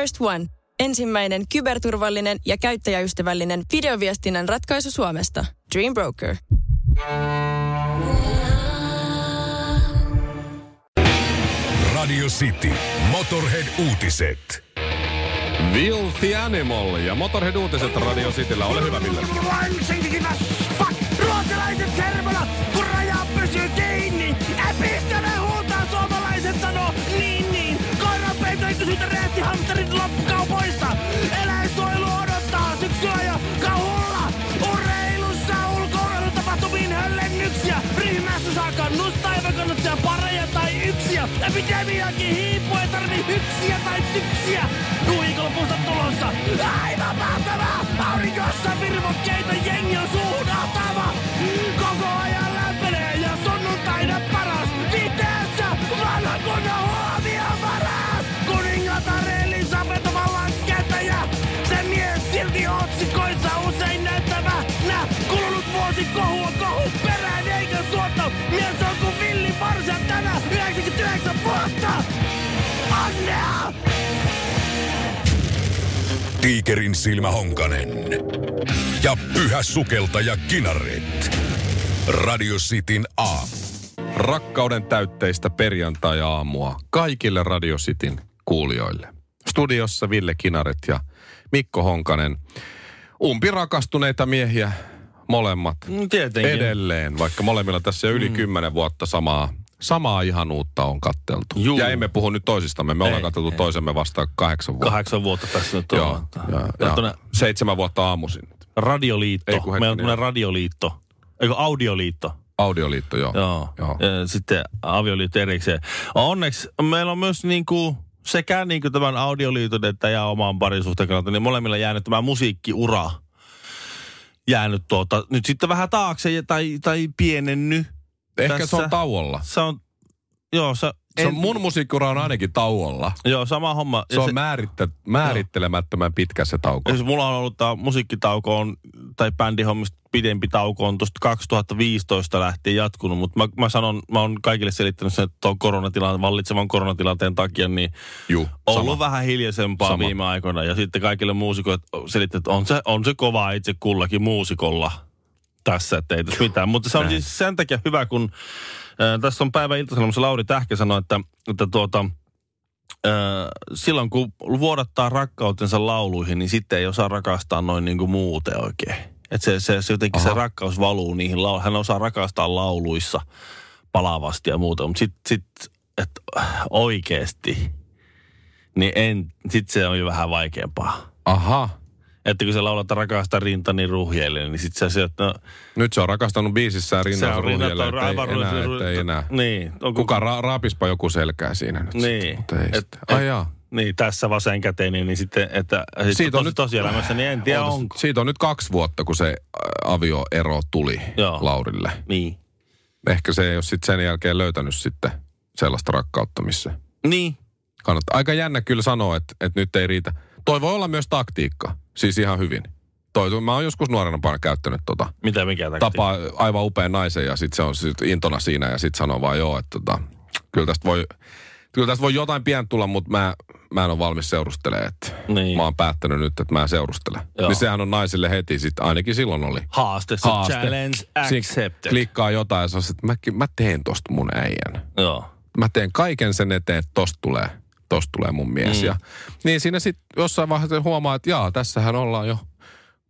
First One. Ensimmäinen kyberturvallinen ja käyttäjäystävällinen videoviestinnän ratkaisu Suomesta. Dream Broker. Radio City. Motorhead-uutiset. Will the Animal ja Motorhead-uutiset Radio Cityllä. Ole hyvä, Ville. Ruotsalaiset kun raja pysyy kiinni. Räjähti hamsterit loppukaupoista. Eläinsuojelu odottaa syksyä ja kauhulla. Urheilussa ulkoilutapahtumiin höllennyksiä. Ryhmässä saa kannustaa ja kannattaa pareja tai yksiä. Epidemiakin hiipuu, ei tarvi hyksiä tai tyksiä. Viikonlopusta tulossa. Aivan mahtavaa! Aurinkossa virvokkeita jengi on suuhun varsa tänä 99 vuotta. Onnea! Tiikerin silmä Honkanen. Ja pyhä sukeltaja Kinaret. Radio Cityn aamu. Rakkauden täytteistä perjantai-aamua kaikille Radio Cityn kuulijoille. Studiossa Ville Kinaret ja Mikko Honkanen. Umpi rakastuneita miehiä molemmat. Mm, Tietenkin. Edelleen, vaikka molemmilla tässä jo yli kymmenen vuotta samaa, samaa ihanuutta on katteltu. Juu. Ja emme puhu nyt toisistamme, me ollaan Ei, katseltu ei. toisemme vasta kahdeksan vuotta. Kahdeksan vuotta tässä nyt Joo, on. ja, ja, Katsotaan, seitsemän vuotta aamuisin. Radioliitto. Ei Meillä on tämmöinen radioliitto. Eikö audioliitto? Audioliitto, joo. Joo. Joo. Ja sitten avioliitto erikseen. Onneksi meillä on myös niinku sekä niinku tämän audioliiton että ja oman parisuhteen kannalta, niin molemmilla jäänyt tämä musiikkiura jäänyt tuota, nyt sitten vähän taakse ja- tai, tai pienenny. Ehkä tässä. se on tauolla. Se on, joo, se, Se on, mun musiikkiura on ainakin tauolla. joo, sama homma. Se Ja on määrittä, määrittelemättömän pitkä se tauko. Siis mulla on ollut tämä musiikkitauko on, tai bändihommista pidempi tauko on tuosta 2015 lähtien jatkunut, mutta mä, mä sanon, mä oon kaikille selittänyt sen, että tuon koronatilanteen, vallitsevan koronatilanteen takia, niin Juu, ollut sama. vähän hiljaisempaa Sama. viime aikoina. Ja sitten kaikille muusikoille selittänyt, että on se, on se kova itse kullakin muusikolla tässä, että ei tässä mitään. Mutta se on Näin. siis sen takia hyvä, kun äh, tässä on päivän iltasanomassa Lauri Tähkä sanoi, että, että tuota, äh, silloin kun vuodattaa rakkautensa lauluihin, niin sitten ei osaa rakastaa noin niin kuin muuten oikein. Että se, se, se jotenkin Aha. se rakkaus valuu niihin lauluihin. Hän osaa rakastaa lauluissa palavasti ja muuta, mutta sitten sit, että oikeasti, niin en, sit se on jo vähän vaikeampaa. Aha. Että kun se laulat rakasta rintani ruhjeille, niin sitten se, että no, Nyt se on rakastanut biisissään se rinnalla on rinnat ruhjelle, on että ei aivan enää, ruhjelle- että ei enää. Niin. On Kuka ra- raapispa joku selkää siinä nyt Niin. sitten, mutta ei Et- sitten. Ai jaa. Niin, tässä vasen käteinen, niin sitten, että Siitä siitä on on nyt- tos, tosielämässä, niin en tiedä On- onko. Siitä on nyt kaksi vuotta, kun se avioero tuli Joo. Laurille. Niin. Ehkä se ei ole sitten sen jälkeen löytänyt sitten sellaista rakkautta, missä Niin. kannattaa. Aika jännä kyllä sanoa, että, että nyt ei riitä. Toi voi olla myös taktiikka, siis ihan hyvin. Toi, mä oon joskus nuorena käyttänyt tota Mitä mikä taktiikka? tapaa aivan upean naisen ja sitten se on sit intona siinä ja sitten sanoo vaan joo, että tota, kyllä tästä voi, kyllä tästä voi jotain pientä tulla, mutta mä, mä en ole valmis seurustelemaan. Niin. Mä oon päättänyt nyt, että mä en seurustele. Joo. Niin sehän on naisille heti sitten, ainakin silloin oli. Haaste, Haaste. challenge accepted. Klikkaa jotain ja sanoo, että mä, mä teen tosta mun äijän. Joo. Mä teen kaiken sen eteen, että tosta tulee, tosta tulee mun mies. Mm. Ja, niin siinä sitten jossain vaiheessa huomaa, että jaa, tässähän ollaan jo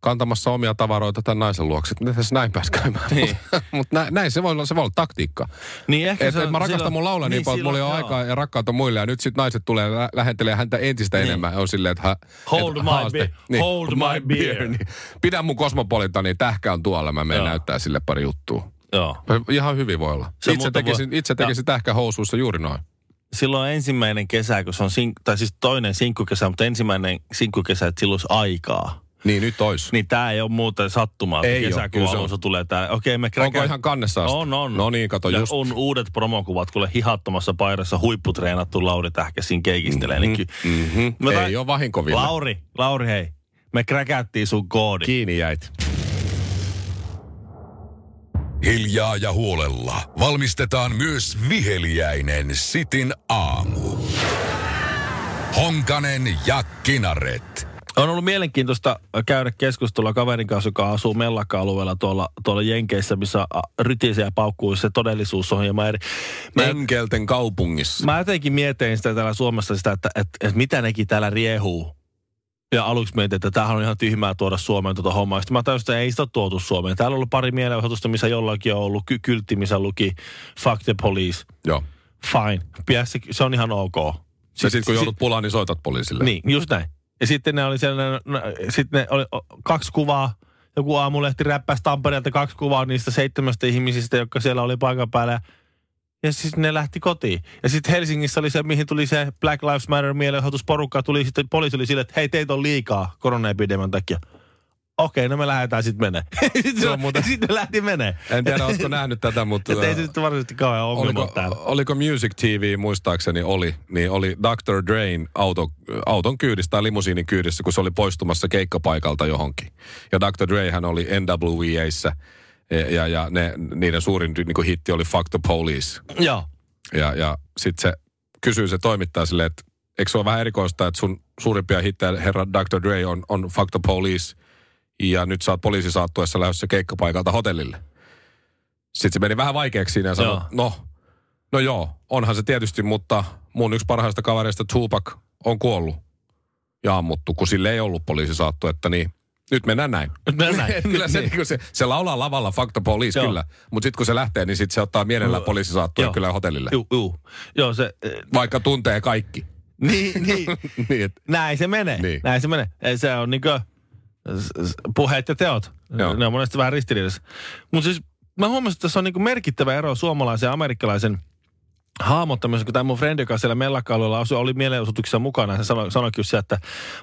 kantamassa omia tavaroita tämän naisen luokse. Miten tässä näin pääsi käymään? Niin. Mutta näin, näin se voi olla, se voi olla taktiikka. Niin ehkä Että se et mä rakastan silloin- mun laulaa niin, paljon, että mulla ei ole aikaa ja rakkautta muille. Ja nyt sitten naiset tulee lä- lähentelee häntä entistä Niin. enemmän. On silleen, että... Hold et my haaste. beer. Hold my beer. Niin. Pidä mun kosmopolita, niin tähkä on tuolla. Mä menen näyttää sille pari juttua. Joo. Ihan hyvin voi olla. Se itse tekisin, voi- itse tekisin tähkä housuissa juuri noin. Silloin ensimmäinen kesä, kun se on, sink, tai siis toinen sinkkukesä, mutta ensimmäinen sinkkukesä, että silloin olisi aikaa. Niin nyt ois. Niin tämä ei ole muuten sattumaa, Ei kesäkuun alussa tulee tämä. Okei, me Onko ihan kannessa asti? On, on. No niin, kato ja just. on uudet promokuvat, kuule hihattomassa paidassa huipputreenattu Lauri Tähkä siinä keikistelee. Mm-hmm. Niin ky- Mm-hmm. Ei tain- ole vahinkoville. Lauri, Lauri hei. Me kräkättiin sun koodi. Kiinni jäit. Hiljaa ja huolella valmistetaan myös viheliäinen Sitin aamu. Honkanen ja Kinaret. On ollut mielenkiintoista käydä keskustelua kaverin kanssa, joka asuu Mellakka-alueella tuolla, tuolla Jenkeissä, missä rytisee ja paukkuu se todellisuus on hieman eri. Mä, Enkelten kaupungissa. mä jotenkin mietin sitä täällä Suomessa sitä, että, että, että mitä nekin täällä riehuu. Ja aluksi mietin, että tämähän on ihan tyhmää tuoda Suomeen tuota hommaa. Sitten mä tajusin, että ei sitä ole tuotu Suomeen. Täällä on ollut pari mielenosoitusta, missä jollakin on ollut ky- kyltti, missä luki Fuck the police. Joo. Fine. Pidä se, se on ihan ok. Ja sitten kun joudut pulaan, niin soitat poliisille. Niin, just näin. Ja sitten ne oli no, sitten ne oli kaksi kuvaa, joku aamulehti räppäsi Tampereelta kaksi kuvaa niistä seitsemästä ihmisistä, jotka siellä oli paikan päällä. Ja siis ne lähti kotiin. Ja sitten Helsingissä oli se, mihin tuli se Black Lives Matter mielenosoitusporukka. Tuli sitten, poliisi oli sille, että hei, teitä on liikaa koronaepidemian takia. Okei, no me lähdetään sitten menee. sitten, Se on muuten- sitten ne lähti menee. En tiedä, oletko nähnyt tätä, mutta... Että ei se sitten varsinaisesti kauhean ongelma Oliko, täällä. oliko Music TV, muistaakseni oli, niin oli Dr. Drain auto, auton kyydissä tai limusiinin kyydissä, kun se oli poistumassa keikkapaikalta johonkin. Ja Dr. Dre hän oli NWAssä ja, ja, ja ne, niiden suurin niin kuin hitti oli Fuck the Police. Joo. Ja, ja sitten se kysyy se toimittaja silleen, että eikö se ole vähän erikoista, että sun suurimpia hittejä, herra Dr. Dre, on, on Fuck the Police, ja nyt sä oot poliisisaattuessa lähdössä keikkapaikalta hotellille. Sitten se meni vähän vaikeaksi siinä ja sanoi, Joo. no, no joo, onhan se tietysti, mutta mun yksi parhaista kavereista Tupac on kuollut ja ammuttu, kun sille ei ollut poliisisaattu, että niin, nyt mennään näin. Mennään näin. kyllä se, Niin. niin. se, se laulaa lavalla the Police, kyllä. Mutta sitten kun se lähtee, niin sitten se ottaa mielellään poliisisaattuja Joo. kyllä hotellille. Juu, juu. Joo, se, eh, Vaikka tuntee kaikki. niin, niin. niin, et, Näin se menee. Niin. Näin se menee. Ei, Se on niinku s- puheet ja teot. Joo. Ne on monesti vähän ristiriidassa. Mutta siis mä huomasin, että tässä on niinku merkittävä ero suomalaisen ja amerikkalaisen hahmottamisen, kun tämä mun frendi, joka siellä mellakka asui, oli mielenosoituksessa mukana. Hän sanoi, sanoi kyllä se, että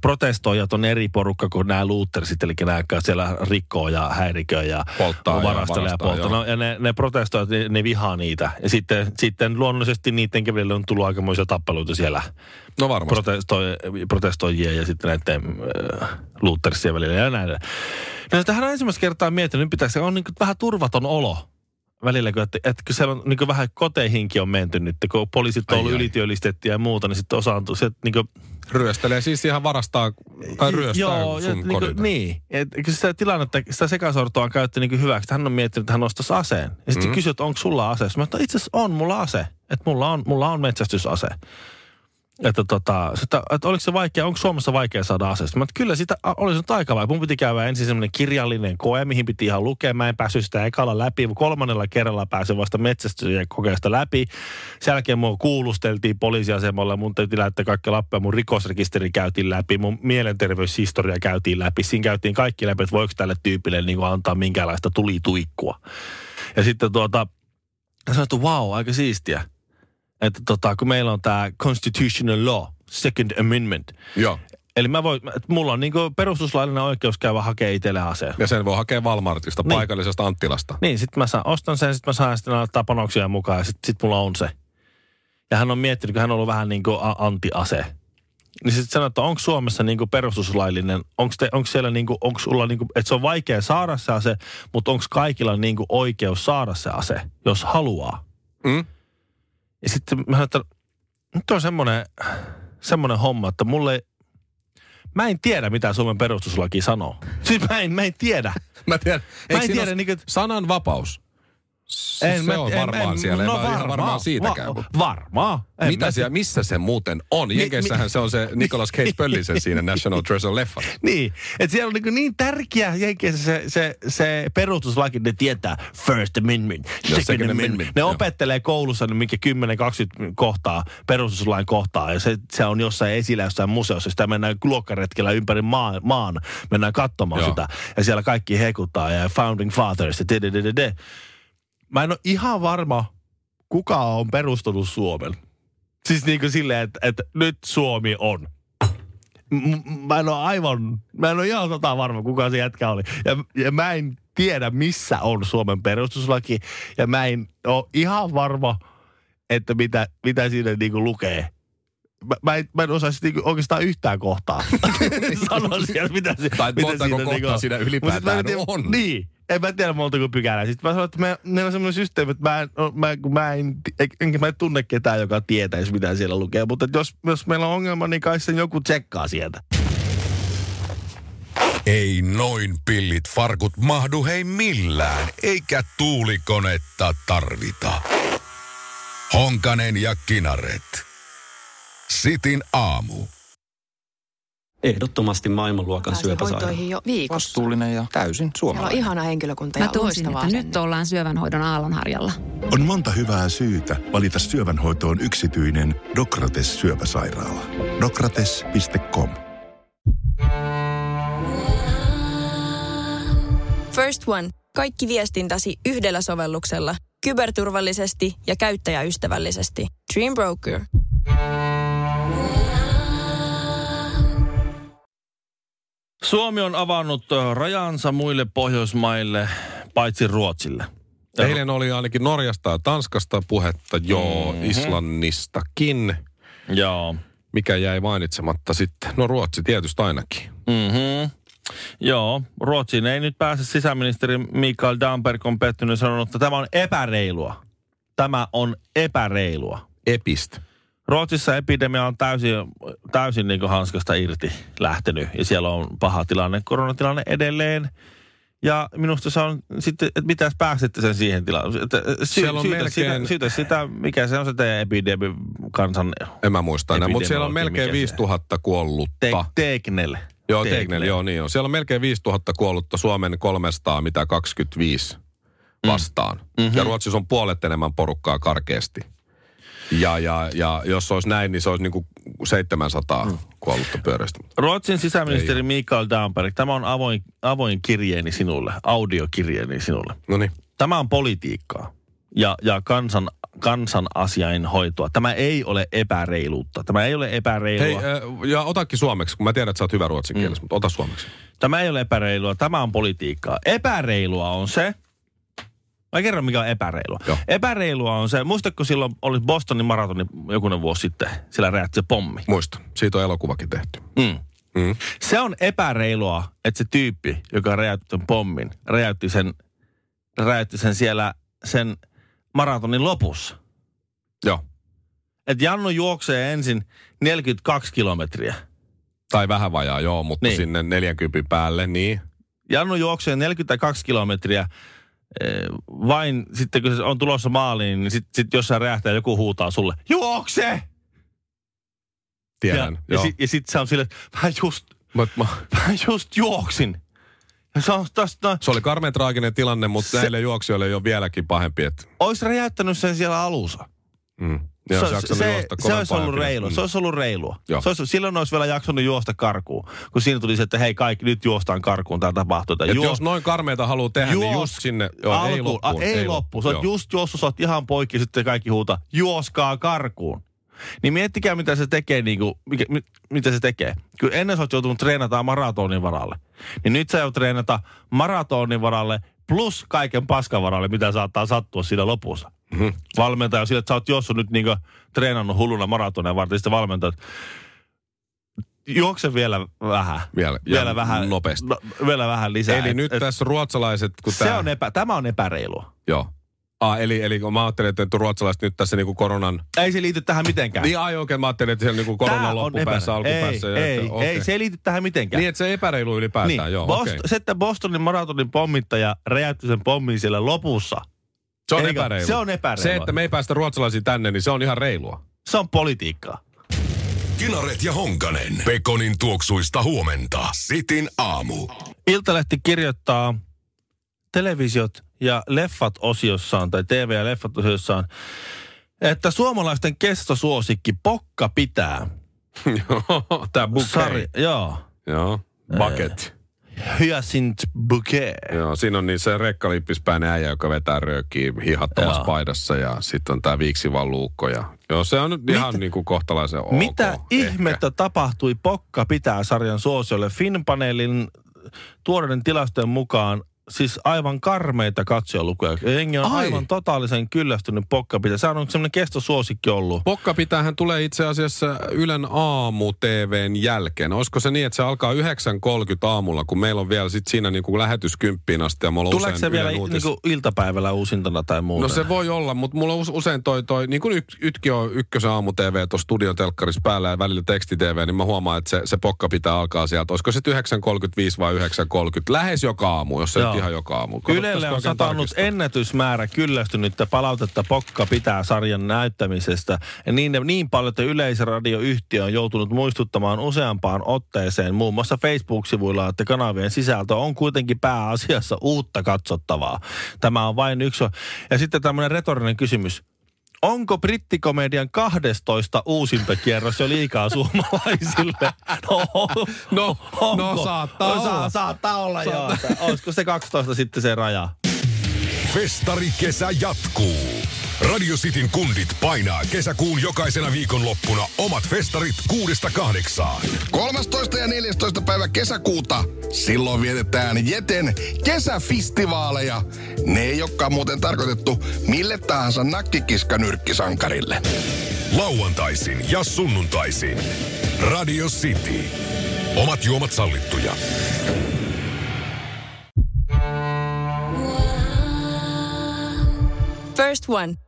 protestoijat on eri porukka kuin nämä luuttersit, eli nämä, jotka siellä rikkoo ja häiriköö ja Polttaa ja varastelee ja, polttaa. No, ja ne, ne protestoijat, ne, ne vihaa niitä. Ja sitten, sitten luonnollisesti niiden välillä on tullut aikamoisia tappeluita siellä no varmasti. protestoi, protestoijia ja sitten näiden äh, Luthersien välillä ja näin. No tähän on ensimmäistä kertaa miettinyt, nyt pitäisi, on niin vähän turvaton olo välillä, kun, että, että kun siellä on niin vähän koteihinkin on menty nyt, kun poliisit on ollut ai. ylityöllistettyä ja muuta, niin sitten osa on tu- se, niin kuin, Ryöstelee siis ihan varastaa tai ryöstää Joo, sun ja niin, kuin, niin. Et, sitä tilannetta, sitä sekasortoa on käytetty niin hyväksi. Hän on miettinyt, että hän ostaisi aseen. Ja sitten mm. kysyy, että onko sulla ase? Mä että itse asiassa on mulla ase. Että mulla on, mulla on metsästysase. Että tota, sitä, että oliko se vaikea, onko Suomessa vaikea saada aseesta? Mä että kyllä sitä olisi nyt aika vaikea. Mun piti käydä ensin semmoinen kirjallinen koe, mihin piti ihan lukea. Mä en päässyt sitä ekalla läpi. Kolmannella kerralla pääsin vasta metsästyksen kokeesta läpi. Sen jälkeen mua kuulusteltiin poliisiasemalla. Mun täytyy lähettää kaikki lappuja. Mun rikosrekisteri käytiin läpi. Mun mielenterveyshistoria käytiin läpi. Siinä käytiin kaikki läpi, että voiko tälle tyypille niin antaa minkäänlaista tulituikkua. Ja sitten tuota, sanoin, että wow, aika siistiä. Että tota, kun meillä on tämä constitutional law, second amendment. Joo. Eli mä voin, että mulla on niinku perustuslaillinen oikeus käydä hakemaan itselle aseen. Ja sen voi hakea Walmartista, Niin. paikallisesta Anttilasta. Niin, sitten mä saan, ostan sen, sitten mä saan sitten laittaa panoksia mukaan ja sitten sit mulla on se. Ja hän on miettinyt, kun hän on ollut vähän niin kuin anti-ase. Niin sitten sanoo, että onko Suomessa niin kuin perustuslaillinen, onko, te, onko siellä niin kuin, onko sulla niin kuin, että se on vaikea saada se ase, mutta onko kaikilla niin kuin oikeus saada se ase, jos haluaa. Mm? Ja sitten mä sanoin, että nyt on semmoinen, semmoinen homma, että mulle Mä en tiedä, mitä Suomen perustuslaki sanoo. Siis mä en, mä en tiedä. Mä tiedän. Mä en tiedä, niin kuin, Sananvapaus. Se, En se mä- on en- varmaan en- siellä. No en mä ole ihan varmaan siitäkään. Va- mutta varmaan. En mitä mä siellä, missä se muuten on? Jenkeissähän se on se Nicolas Cage Pöllisen siinä National Treasure leffa. Niin, että siellä on niin, niin tärkeä jenkeissä se, se, se perustuslaki, ne tietää First Amendment, Second, Second Amendment. Amendment, Ne opettelee koulussa niin minkä 10-20 kohtaa, perustuslain kohtaa, ja se, se on jossain esillä jossain museossa. Sitä mennään luokkaretkellä ympäri maan, maan mennään katsomaan Joo. sitä. Ja siellä kaikki hekuttaa, ja Founding Fathers, ja. Mä en ole ihan varma, kuka on perustanut Suomen. Siis niin kuin silleen, että, että nyt Suomi on. M- mä en ole aivan, mä en ole ihan sata varma, kuka se jätkä oli. Ja, ja mä en tiedä, missä on Suomen perustuslaki. Ja mä en ole ihan varma, että mitä, mitä siinä niinku lukee. Mä, mä, en, mä en osaisi niinku oikeastaan yhtään kohtaa sanoa siellä, mitä, se, Tai mitä kohtaa niinku siinä Mut ylipäätään mä en tiedä- on. Niin. En mä tiedä montako pykälää. Sitten mä sanoin, että me, meillä on semmoinen systeemi, että mä en, mä, kun mä en, enkä mä en tunne ketään, joka tietäisi, mitä siellä lukee. Mutta jos, jos meillä on ongelma, niin kai sen joku tsekkaa sieltä. Ei noin pillit farkut mahdu hei millään, eikä tuulikonetta tarvita. Honkanen ja Kinaret. Sitin aamu. Ehdottomasti maailmanluokan Pääsin syöpäsairaala. hoitoihin jo viikossa. Vastuullinen ja täysin Siellä on suomalainen. ihana henkilökunta Mä ja tunsin, loistavaa että nyt asennetta. ollaan syövänhoidon aallonharjalla. On monta hyvää syytä valita syövänhoitoon yksityinen Dokrates syöpäsairaala. Dokrates.com First One. Kaikki viestintäsi yhdellä sovelluksella. Kyberturvallisesti ja käyttäjäystävällisesti. Dream Broker. Suomi on avannut rajansa muille Pohjoismaille, paitsi Ruotsille. Eilen oli ainakin Norjasta ja Tanskasta puhetta, joo, Mhm. Islannistakin. Joo. Mikä jäi mainitsematta sitten? No Ruotsi tietysti ainakin. Mm-hmm. Joo, Ruotsiin ei nyt pääse sisäministeri Mikael Damberg on pettynyt sanonut, että tämä on epäreilua. Tämä on epäreilua. Epist. Ruotsissa epidemia on täysin, täysin niin hanskasta irti lähtenyt ja siellä on paha tilanne, koronatilanne edelleen. Ja minusta se on sitten, että mitäs pääsette sen siihen tilaan. Sy- Siellä on syytä, melkein- sitä, syytä sitä, mikä se on se teidän epidemia kansan En mä muista enää, mutta siellä on melkein mikä se- 5000 kuollutta. te- Teeknel. Joo, Tegnell, joo niin on. Siellä on melkein 5000 kuollutta Suomen 300, mitä 25 vastaan. Mm-hmm. Ja Ruotsissa on puolet enemmän porukkaa karkeasti. Ja, ja, ja jos se olisi näin, niin se olisi niinku 700 mm. kuollutta pyörästä. Ruotsin sisäministeri Mikael Damberg, tämä on avoin, avoin kirjeeni sinulle, audiokirjeeni sinulle. No niin. Tämä on politiikkaa ja, ja kansan, kansan asiain hoitoa. Tämä ei ole epäreiluutta. Tämä ei ole Hei, epäreilua. äh, ja otakin suomeksi, kun mä tiedän, että sä oot hyvä ruotsin kielessä, mm. mutta ota suomeksi. Tämä ei ole epäreilua. Tämä on politiikkaa. Epäreilua on se, Mä kerron, mikä on epäreilua. Joo. Epäreilua on se, muistatko silloin oli Bostonin maratoni jokunen vuosi sitten, siellä räjähti se pommi. Muista, siitä on elokuvakin tehty. Mm. Mm. Se on epäreilua, että se tyyppi, joka räjäytti sen pommin, räjäytti sen, räjäytti sen siellä sen maratonin lopussa. Joo. Että Jannu juoksee ensin 42 kilometriä. Tai vähän vajaa, joo, mutta niin. sinne 40 päälle, niin. Jannu juoksee 42 kilometriä. Vain sitten kun se on tulossa maaliin, niin sitten sit jossain räjähtää joku huutaa sulle, juokse! Tiedän, ja, joo. ja, sit, ja sit se on silleen, että mä just, Mut mä, mä just juoksin. Ja se on tästä, se oli karmeen traaginen tilanne, mutta se... näille juoksijoille ei ole vieläkin pahempi. Että, olisi räjäyttänyt sen siellä alussa. mm. Ne olisi se, se, se olisi ollut pidempään. reilua. Se olisi ollut reilua. Joo. Se olisi, silloin olisi vielä jaksanut juosta karkuun. Kun siinä tuli se, että hei kaikki, nyt juostaan karkuun, tämä tapahtuu. Et jos noin karmeita haluaa tehdä, niin just sinne, joo, ei alkuun. loppuun. A, ei, loppu. Sä oot just juossut, sä oot ihan poikki, sitten kaikki huutaa, juoskaa karkuun. Niin miettikää, mitä se tekee, niin kuin, mikä, mi, mitä se tekee. Kun ennen sä oot joutunut treenata maratonin varalle, niin nyt sä joudut treenata maratonin varalle plus kaiken paskan varalle, mitä saattaa sattua siinä lopussa. Mhm. Valmentaja sille, että sä oot jossut nyt niinku treenannut hulluna maratonia varten, sitten valmentajat, juokse vielä vähän. Vielä- vielä vähän, nopeasti. No, vielä vähän lisää. Eli Et- nyt et- tässä ruotsalaiset, kun se tää, on epä, tämä on epäreilua. Joo. Ah, eli, eli mä ajattelin, että ruotsalaiset nyt tässä niinku koronan... Ei se liity tähän mitenkään. Niin ai oikein, mä ajattelin, että siellä niinku Tää koronan on loppupäässä, alkupäässä. Ei, ja ei, että, okei. ei, se ei liity tähän mitenkään. Niin, että se epäreilu ylipäätään, Niin, joo, Bost- okei. Se, että Bostonin maratonin pommittaja räjäytti sen pommin siellä lopussa. Se on Eikö? epäreilu. Se on epäreilua. Se, että me ei päästä ruotsalaisia tänne, niin se on ihan reilua. Se on politiikkaa. Kinaret ja Honkanen. Pekonin tuoksuista huomenta. Sitin aamu. Iltalehti kirjoittaa televisiot ja leffat osiossaan, tai TV- ja leffat osiossaan, että suomalaisten kestosuosikki Pokka pitää. Joo, tää bouquet. Sari, joo. Joo, bucket. Hyacinth Bouquet. Joo, siinä on niin se rekkalippispäinen äijä, joka vetää röökiä hihattomassa Joo. paidassa ja sitten on tää viiksivan luukko. Ja, joo, se on nyt ihan niin kuin kohtalaisen ok. Mitä ehkä. ihmettä tapahtui Pokka pitää sarjan suosiolle? Finpanelin tuoreiden tilastojen mukaan siis aivan karmeita katsojalukuja. Jengi on Ai. aivan totaalisen kyllästynyt pokkapitä. Sehän on semmoinen kestosuosikki ollut. Pokka pitäähän tulee itse asiassa Ylen aamu TVn jälkeen. Olisiko se niin, että se alkaa 9.30 aamulla, kun meillä on vielä sit siinä niin kuin lähetys kymppiin asti ja mulla Tuleeko usein se vielä uutis- niinku iltapäivällä uusintana tai muuta? No se voi olla, mutta mulla on us- usein toi, toi niin kuin yk, Ytki on ykkösen aamu TV tuossa studion telkkarissa päällä ja välillä teksti TV, niin mä huomaan, että se, se pokka pitää alkaa sieltä. Olisiko se 9.35 vai 9.30? Lähes joka aamu, jos se ihan joka aamu. Ylelle on satanut ennätysmäärä kyllästynyttä palautetta Pokka pitää sarjan näyttämisestä. Ja niin, niin paljon, että yleisradioyhtiö on joutunut muistuttamaan useampaan otteeseen, muun muassa Facebook-sivuilla, että kanavien sisältö on kuitenkin pääasiassa uutta katsottavaa. Tämä on vain yksi. Ja sitten tämmöinen retorinen kysymys. Onko brittikomedian 12 uusintakierros jo liikaa suomalaisille? No, No, onko? no saattaa no, olla. Saa, saattaa olla joo. että Olisiko se 12 sitten se raja? Festari kesä jatkuu. Radio Cityn kundit painaa kesäkuun jokaisena viikonloppuna omat festarit kuudesta kahdeksaan. 13. ja 14. päivä kesäkuuta. Silloin vietetään Jeten kesäfestivaaleja. Ne ei olekaan muuten tarkoitettu mille tahansa nakkikiskanyrkkisankarille. Lauantaisin ja sunnuntaisin. Radio City. Omat juomat sallittuja. First One.